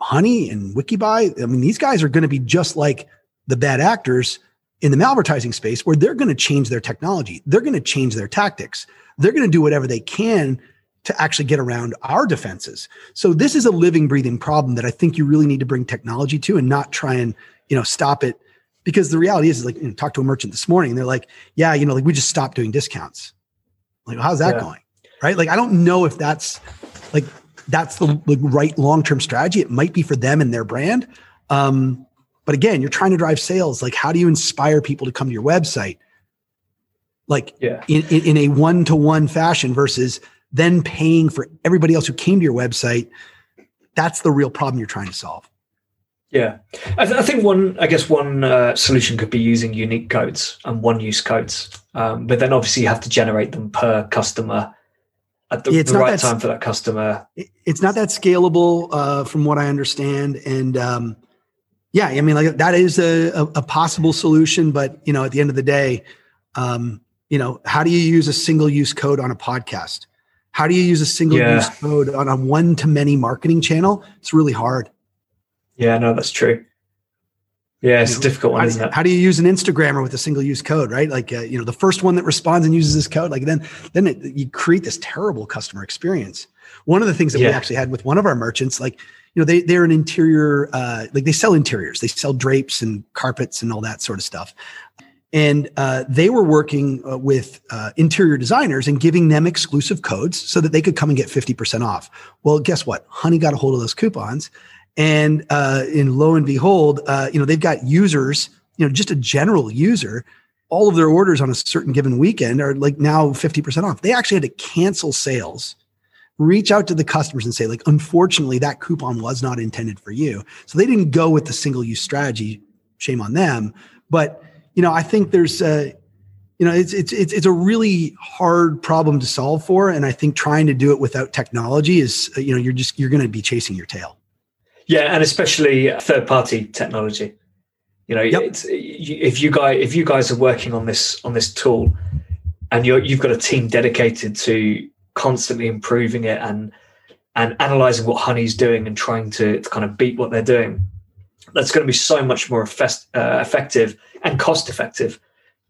Honey and Wikibuy, I mean, these guys are going to be just like the bad actors in the malvertising space where they're going to change their technology. They're going to change their tactics. They're going to do whatever they can to actually get around our defenses. So this is a living, breathing problem that I think you really need to bring technology to and not try and, you know, stop it. Because the reality is, is like, you know, talk to a merchant this morning and they're like, yeah, you know, like we just stopped doing discounts. Like, how's that yeah. going? Right. Like, I don't know if that's like, that's the, the right long-term strategy. It might be for them and their brand. Um, but again, you're trying to drive sales. Like, how do you inspire people to come to your website? Like yeah. in, in, in a one-to-one fashion versus then paying for everybody else who came to your website. That's the real problem you're trying to solve. Yeah, I, th- I think one, I guess one uh, solution could be using unique codes and one-use codes, um, but then obviously you have to generate them per customer at the, the right time for that customer. It's not that scalable, uh, from what I understand, and um, yeah, I mean, like that is a, a, a, possible solution, but you know, at the end of the day, um, you know, how do you use a single use code on a podcast? How do you use a single yeah. use code on a one to many marketing channel? It's really hard. Yeah, no, that's true. Yeah, it's you know, a difficult one, how isn't it? How do you use an Instagrammer with a single use code, right? Like, uh, you know, the first one that responds and uses this code, like then, then it, you create this terrible customer experience. One of the things that yeah. we actually had with one of our merchants, like you know they they're an interior uh, like they sell interiors. They sell drapes and carpets and all that sort of stuff. And uh, they were working uh, with uh, interior designers and giving them exclusive codes so that they could come and get 50% off. Well guess what? Honey got a hold of those coupons. And uh, in lo and behold uh, you know they've got users you know just a general user. All of their orders on a certain given weekend are like now 50% off. They actually had to cancel sales reach out to the customers and say like unfortunately that coupon was not intended for you. So they didn't go with the single use strategy. Shame on them. But you know i think there's a you know it's it's it's, it's a really hard problem to solve for. And i think trying to do it without technology is you know you're just you're going to be chasing your tail. Yeah and especially third party technology. You know yep. if you guys if you guys are working on this on this tool and you're you've got a team dedicated to constantly improving it and and analyzing what honey's doing and trying to, to kind of beat what they're doing that's going to be so much more uh, effective and cost effective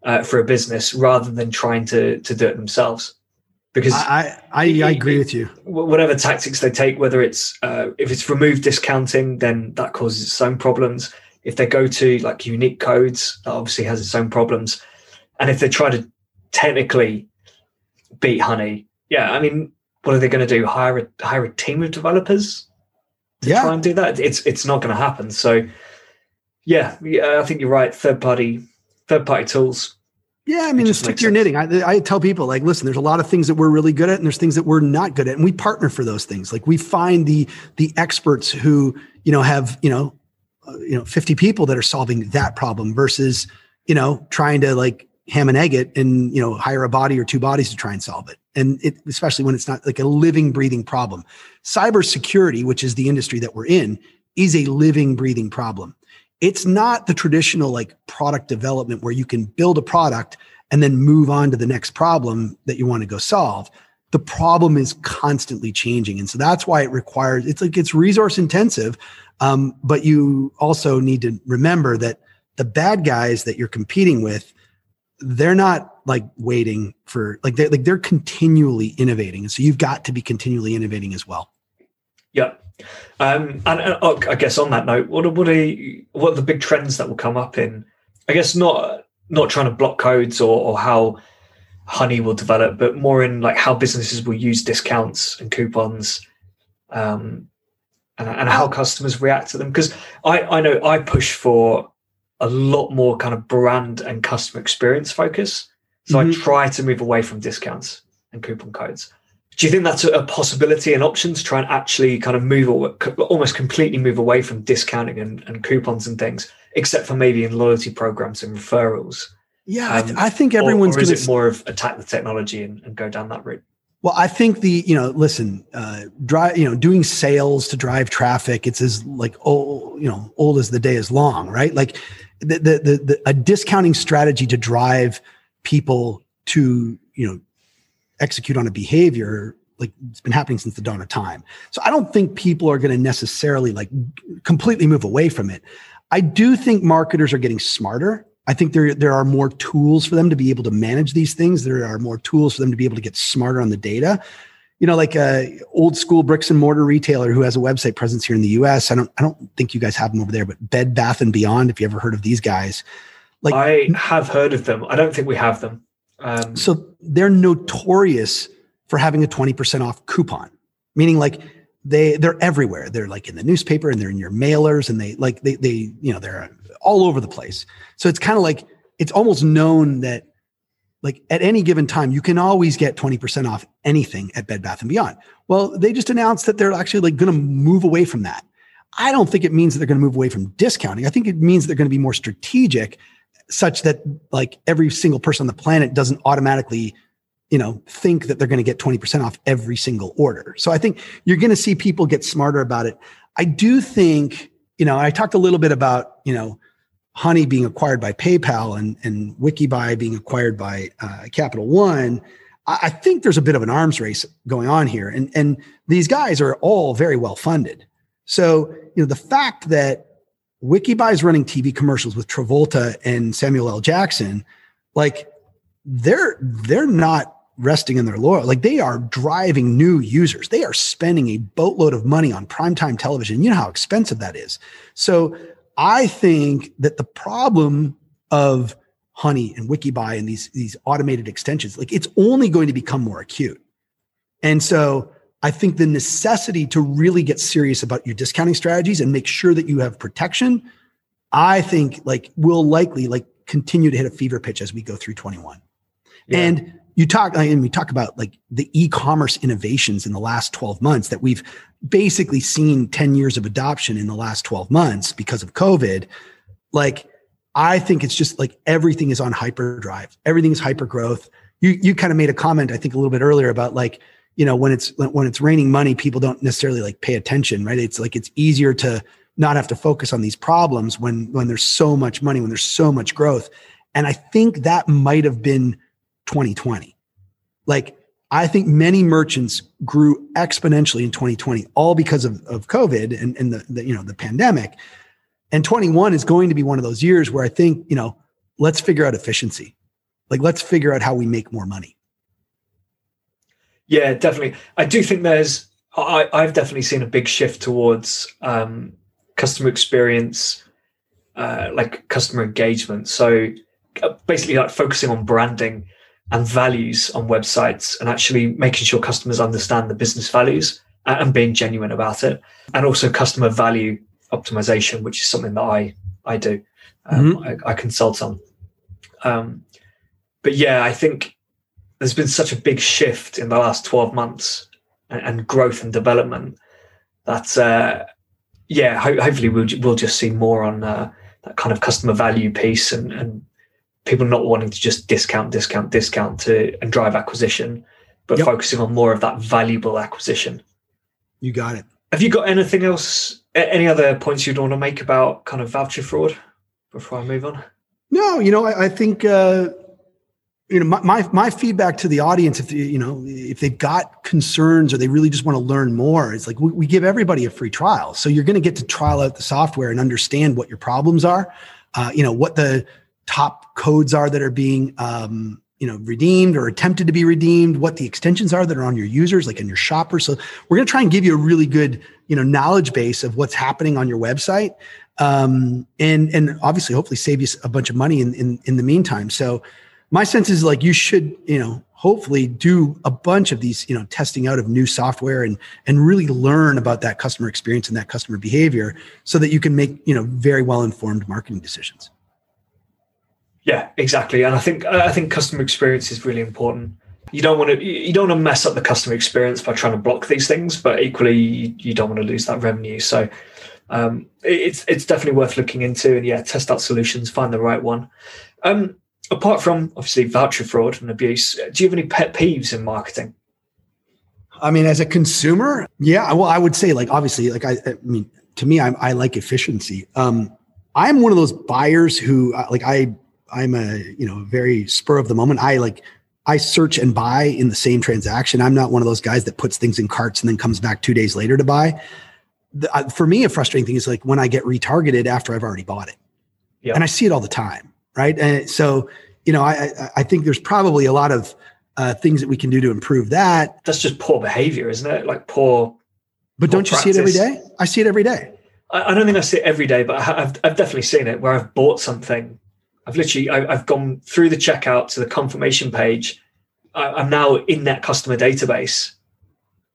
uh, for a business rather than trying to to do it themselves. Because I I, I agree with you. Whatever tactics they take, whether it's uh, if it's remove discounting, then that causes its own problems. If they go to like unique codes, that obviously has its own problems. And if they try to technically beat Honey, yeah, I mean, what are they going to do? Hire a hire a team of developers to yeah. try and do that? It's it's not going to happen. So, yeah, yeah, I think you're right. Third party third party tools. Yeah, I mean, it's stick to your knitting. I, I tell people like, listen, there's a lot of things that we're really good at, and there's things that we're not good at, and we partner for those things. Like we find the the experts who you know have you know uh, you know 50 people that are solving that problem versus you know trying to like ham and egg it and you know hire a body or two bodies to try and solve it. And it, especially when it's not like a living breathing problem. Cybersecurity which is the industry that we're in is a living breathing problem. It's not the traditional like product development where you can build a product and then move on to the next problem that you want to go solve. The problem is constantly changing. And so that's why it requires it's like it's resource intensive um, but you also need to remember that the bad guys that you're competing with they're not like waiting for like they're like they're continually innovating. And so you've got to be continually innovating as well. Yeah um and, and oh, i guess on that note what are what are what are the big trends that will come up in i guess not not trying to block codes or, or how honey will develop but more in like how businesses will use discounts and coupons um and, and how customers react to them? Because i i know i push for a lot more kind of brand and customer experience focus. So mm-hmm. I try to move away from discounts and coupon codes. Do you think that's a possibility and option to try and actually kind of move almost completely move away from discounting and, and coupons and things, except for maybe in loyalty programs and referrals? Yeah, um, I, th- I, think everyone's going to. Is it more of attack the technology and, and go down that route? Well, I think the you know, listen, uh, drive you know, doing sales to drive traffic. It's as like old you know, old as the day is long, right? Like the, the, the, the, a discounting strategy to drive people to you know execute on a behavior like it's been happening since the dawn of time. So i don't think people are going to necessarily like completely move away from it. I do think marketers are getting smarter. I think there there are more tools for them to be able to manage these things. There are more tools for them to be able to get smarter on the data you know, like a old school bricks and mortar retailer who has a website presence here in the US. I don't, I don't think you guys have them over there, but Bed Bath and Beyond, if you ever heard of these guys, like I have heard of them. I don't think we have them. Um, so they're notorious for having a 20% off coupon, meaning like they, they're everywhere. They're like in the newspaper and they're in your mailers and they like, they, they, you know, they're all over the place. So it's kind of like, it's almost known that like at any given time you can always get 20% off anything at bed bath and beyond. Well they just announced that they're actually like going to move away from that. I don't think it means that they're going to move away from discounting. I think it means they're going to be more strategic such that like every single person on the planet doesn't automatically you know think that they're going to get 20% off every single order. So i think you're going to see people get smarter about it. I do think you know i talked a little bit about you know Honey being acquired by PayPal and, and Wikibuy being acquired by uh, Capital One, I, I, think there's a bit of an arms race going on here. And, and these guys are all very well funded. So, you know, the fact that Wikibuy is running TV commercials with Travolta and Samuel L. Jackson, like they're they're not resting in their laurel. Like they are driving new users. They are spending a boatload of money on primetime television. You know how expensive that is. So I think that the problem of Honey and Wikibuy and these, these automated extensions, like it's only going to become more acute. And so I think the necessity to really get serious about your discounting strategies and make sure that you have protection, I think like will likely like continue to hit a fever pitch as we go through 21. Yeah. And you talk and we talk about like the e-commerce innovations in the last 12 months that we've basically seen 10 years of adoption in the last 12 months because of covid. Like i think it's just like everything is on hyperdrive. Everything is hyper growth you you kind of made a comment i think a little bit earlier about like you know when it's when it's raining money people don't necessarily like pay attention right? It's like it's easier to not have to focus on these problems when when there's so much money when there's so much growth. And i think that might have been 2020. Like, I think many merchants grew exponentially in 2020, all because of, of COVID and, and the, the, you know, the pandemic. And 21 is going to be one of those years where I think, you know, let's figure out efficiency. Like, let's figure out how we make more money. Yeah, definitely. I do think there's, I, I've definitely seen a big shift towards um, customer experience, uh, like customer engagement. So uh, basically, like focusing on branding and values on websites and actually making sure customers understand the business values and being genuine about it. And also customer value optimization, which is something that I, I do, um, mm-hmm. I, I, consult on. Um, but yeah, I think there's been such a big shift in the last 12 months and, and growth and development that, uh, yeah, ho- hopefully we'll, we'll just see more on uh, that kind of customer value piece and, and people not wanting to just discount, discount, discount to and drive acquisition, but yep. focusing on more of that valuable acquisition. You got it. Have you got anything else? Any other points you'd want to make about kind of voucher fraud before I move on? No, you know, I, I think uh, you know my, my, my feedback to the audience, if you know if they've got concerns or they really just want to learn more, it's like we, we give everybody a free trial, so you're going to get to trial out the software and understand what your problems are. Uh, you know what the top codes are that are being um, you know redeemed or attempted to be redeemed what the extensions are that are on your users like in your shopper so we're going to try and give you a really good you know knowledge base of what's happening on your website um, and and obviously hopefully save you a bunch of money in, in in the meantime. So my sense is like you should you know hopefully do a bunch of these you know testing out of new software and and really learn about that customer experience and that customer behavior so that you can make you know very well informed marketing decisions yeah, exactly. And I think I think customer experience is really important. You don't want to you don't want to mess up the customer experience by trying to block these things, but equally you, don't want to lose that revenue. So um, it's it's definitely worth looking into. And yeah, test out solutions, find the right one. Um, apart from obviously voucher fraud and abuse, do you have any pet peeves in marketing? I mean, as a consumer, yeah. Well, I would say like obviously, like I, I mean, to me, I, I like efficiency. Um, I'm one of those buyers who uh, like I I'm a you know very spur of the moment. I like I search and buy in the same transaction. I'm not one of those guys that puts things in carts and then comes back two days later to buy. The, uh, for me, a frustrating thing is like when I get retargeted after I've already bought it, yep. and I see it all the time, right? And so you know, I I think there's probably a lot of uh, things that we can do to improve that. That's just poor behavior, isn't it? Like poor. But poor don't you practice. see it every day? I see it every day. I, I don't think I see it every day, but I've I've definitely seen it where I've bought something I've literally I, have gone through the checkout to the confirmation page. I, am now in that customer database,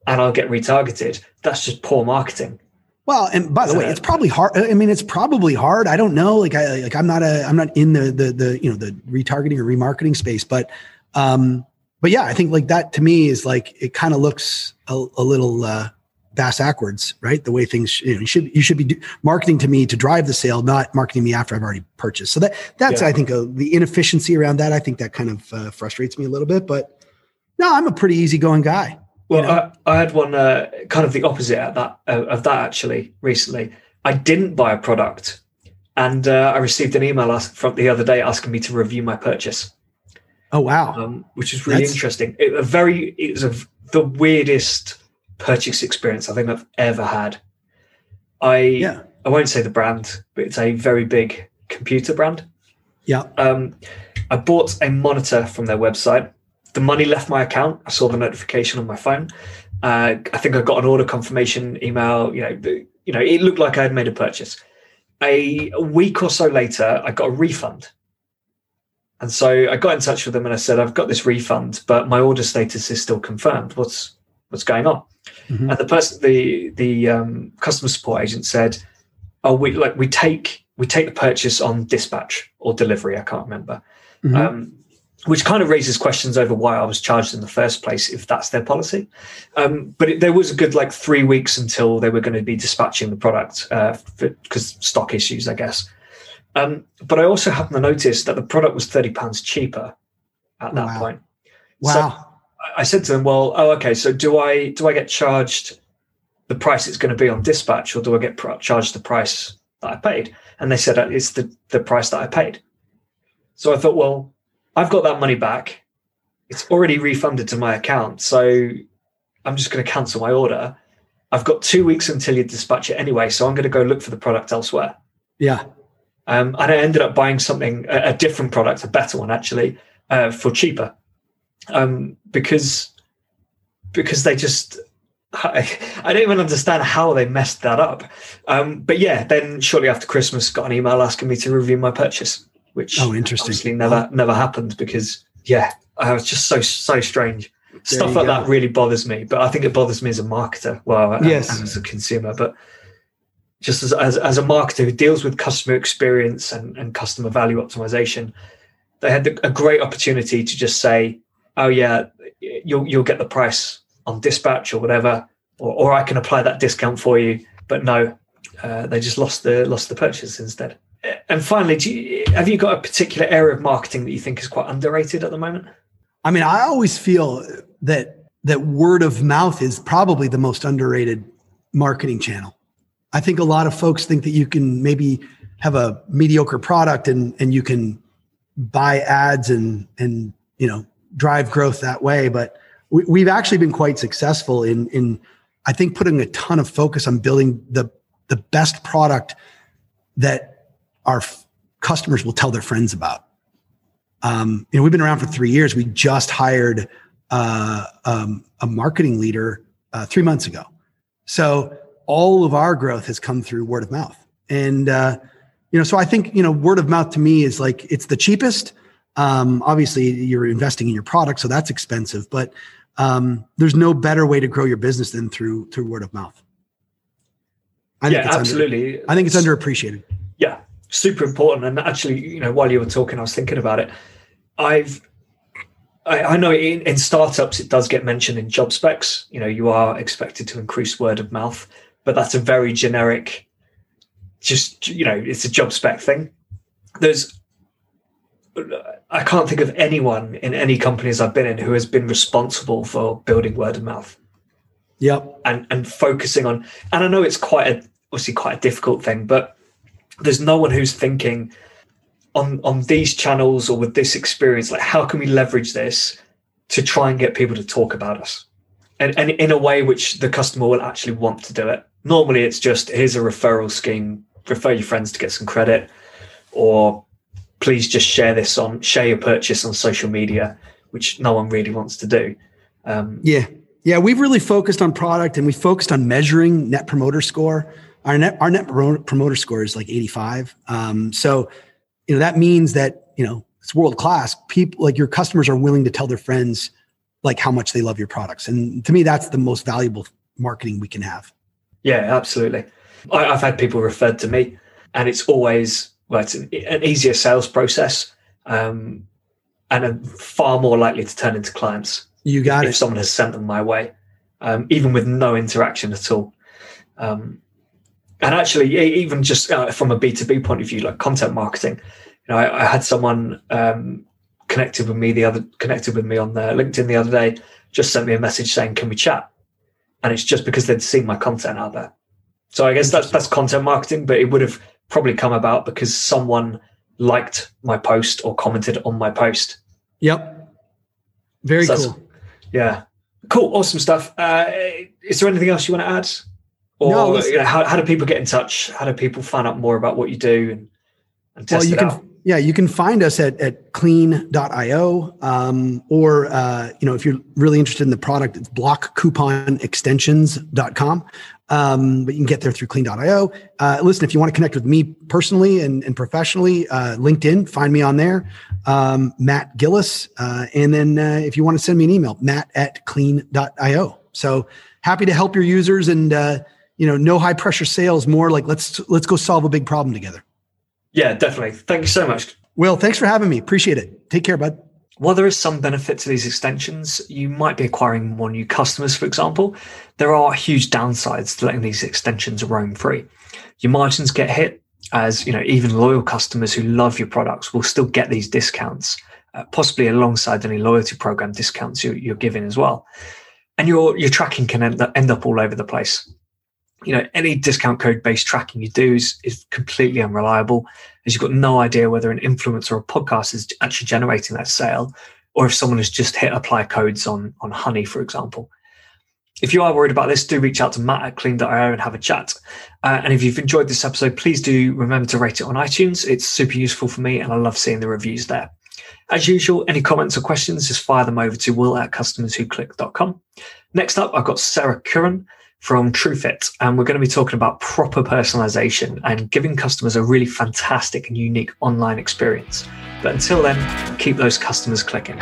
and I'll get retargeted. That's just poor marketing. Well, and by the way, it's probably hard. I mean, it's probably hard. I don't know. Like, I like I'm not a I'm not in the the the you know the retargeting or remarketing space, but um, but yeah, I think like that to me is like it kind of looks a, a little uh, bass backwards, right? The way things you, know, you should you should be do, marketing to me to drive the sale, not marketing me after I've already purchased. So that that's yeah. I think uh, the inefficiency around that. I think that kind of uh, frustrates me a little bit. But no, I'm a pretty easygoing guy. Well, you know? I, I, had one uh, kind of the opposite of that uh, of that actually recently. I didn't buy a product, and uh, I received an email ask, from the other day asking me to review my purchase. Oh wow! Um, which is really that's... interesting. It, a very it was a, the weirdest purchase experience I think I've ever had. I yeah. I won't say the brand, but it's a very big computer brand. Yeah. Um, I bought a monitor from their website. The money left my account. I saw the notification on my phone. Uh, I think I got an order confirmation email. You know, you know, it looked like I had made a purchase. A, a week or so later, I got a refund. And so I got in touch with them and I said, I've got this refund, but my order status is still confirmed. What's what's going on? Mm-hmm. And the person, the the um, customer support agent said, "Oh, we like we take we take the purchase on dispatch or delivery. I can't remember." Mm-hmm. Um, which kind of raises questions over why I was charged in the first place, if that's their policy. Um, but it, there was a good like three weeks until they were going to be dispatching the product because uh, stock issues, I guess. Um, but I also happened to notice that the product was thirty pounds cheaper at that wow. point. Wow. I said to them, "Well, oh, okay. So do I do I get charged the price it's going to be on dispatch, or do I get pr- charged the price that I paid?" And they said it's the the price that I paid. So I thought, well, I've got that money back. It's already refunded to my account, so I'm just going to cancel my order. I've got two weeks until you dispatch it anyway, so I'm going to go look for the product elsewhere. Yeah. Um, and I ended up buying something, a, a different product, a better one actually, uh, for cheaper um, because because they just I, I, don't even understand how they messed that up. Um, but yeah, then shortly after Christmas, got an email asking me to review my purchase, which oh, interesting. obviously never oh. never happened because yeah, I was just so so strange. There Stuff like go. that really bothers me, but I think it bothers me as a marketer, well, yes. and, and as a consumer. But just as, as, as a marketer who deals with customer experience and, and customer value optimization, they had a great opportunity to just say, "Oh yeah, you'll you'll get the price on dispatch or whatever, or, or I can apply that discount for you." But no, uh, they just lost the lost the purchase instead. And finally, you, have you got a particular area of marketing that you think is quite underrated at the moment? I mean, I always feel that that word of mouth is probably the most underrated marketing channel. I think a lot of folks think that you can maybe have a mediocre product and and you can buy ads and and you know drive growth that way. But we, we've actually been quite successful in in I think putting a ton of focus on building the the best product that our f- customers will tell their friends about. Um, you know, we've been around for three years. We just hired uh, um, a marketing leader uh, three months ago. So all of our growth has come through word of mouth. And, uh, you know, so I think, you know, word of mouth to me is like, it's the cheapest. Um, obviously you're investing in your product, so that's expensive, but, um, there's no better way to grow your business than through, through word of mouth. I yeah, absolutely. Under, I think it's underappreciated. Yeah. Super important. And actually, you know, while you were talking, I was thinking about it. I've, I, I know in, in startups, it does get mentioned in job specs. You know, you are expected to increase word of mouth but that's a very generic just you know it's a job spec thing there's i can't think of anyone in any companies i've been in who has been responsible for building word of mouth. Yep. And and focusing on and i know it's quite a obviously quite a difficult thing but there's no one who's thinking on on these channels or with this experience like how can we leverage this to try and get people to talk about us? And, and in a way which the customer will actually want to do it. Normally it's just here's a referral scheme refer your friends to get some credit or please just share this on share your purchase on social media which no one really wants to do. Um, yeah. Yeah we've really focused on product and we focused on measuring net promoter score. Our net our net promoter score is like 85 um, so you know that means that you know it's world class people like your customers are willing to tell their friends like how much they love your products. And to me that's the most valuable marketing we can have. Yeah, absolutely. I, have had people referred to me, and it's always well, it's an, an easier sales process, um, and a far more likely to turn into clients. You got if, it. If someone has sent them my way, um, even with no interaction at all. Um, and actually, even just uh, from a B two B point of view, like content marketing, you know, I, I had someone um, connected with me the other connected with me on the LinkedIn the other day, just sent me a message saying, "Can we chat?" and it's just because they'd seen my content out there. So I guess that's that's content marketing, but it would have probably come about because someone liked my post or commented on my post. Yep. Very so cool. Yeah. Cool. Awesome stuff. Uh, is there anything else you want to add? Or no, you know, how, how do people get in touch? How do people find out more about what you do and, and test well, you it can, out? Yeah, you can find us at, at clean.io. Um, or, uh, you know, if you're really interested in the product, it's blockcouponextensions.com. Um, but you can get there through clean.io. Uh, listen, if you want to connect with me personally and, and professionally, uh, LinkedIn, find me on there, um, Matt Gillis. Uh, and then uh, if you want to send me an email, matt at clean.io. So happy to help your users and, uh, you know, no high pressure sales, more like let's, let's go solve a big problem together. Yeah, definitely. Thank you so much. Will, thanks for having me. Appreciate it. Take care, bud. While there is some benefit to these extensions, you might be acquiring more new customers, for example. There are huge downsides to letting these extensions roam free. Your margins get hit as, you know, even loyal customers who love your products will still get these discounts, uh, possibly alongside any loyalty program discounts you're, you're giving as well. And your, your tracking can end up, end up all over the place you know any discount code based tracking you do is, is completely unreliable as you've got no idea whether an influencer or a podcast is actually generating that sale or if someone has just hit apply codes on on honey for example. If you are worried about this do reach out to matt at clean.io and have a chat. Uh, and if you've enjoyed this episode please do remember to rate it on itunes. It's super useful for me and i love seeing the reviews there. As usual, any comments or questions, just fire them over to will at customerswhoclick.com. Next up, I've got Sarah Curran from TrueFit, and we're going to be talking about proper personalization and giving customers a really fantastic and unique online experience. But until then, keep those customers clicking.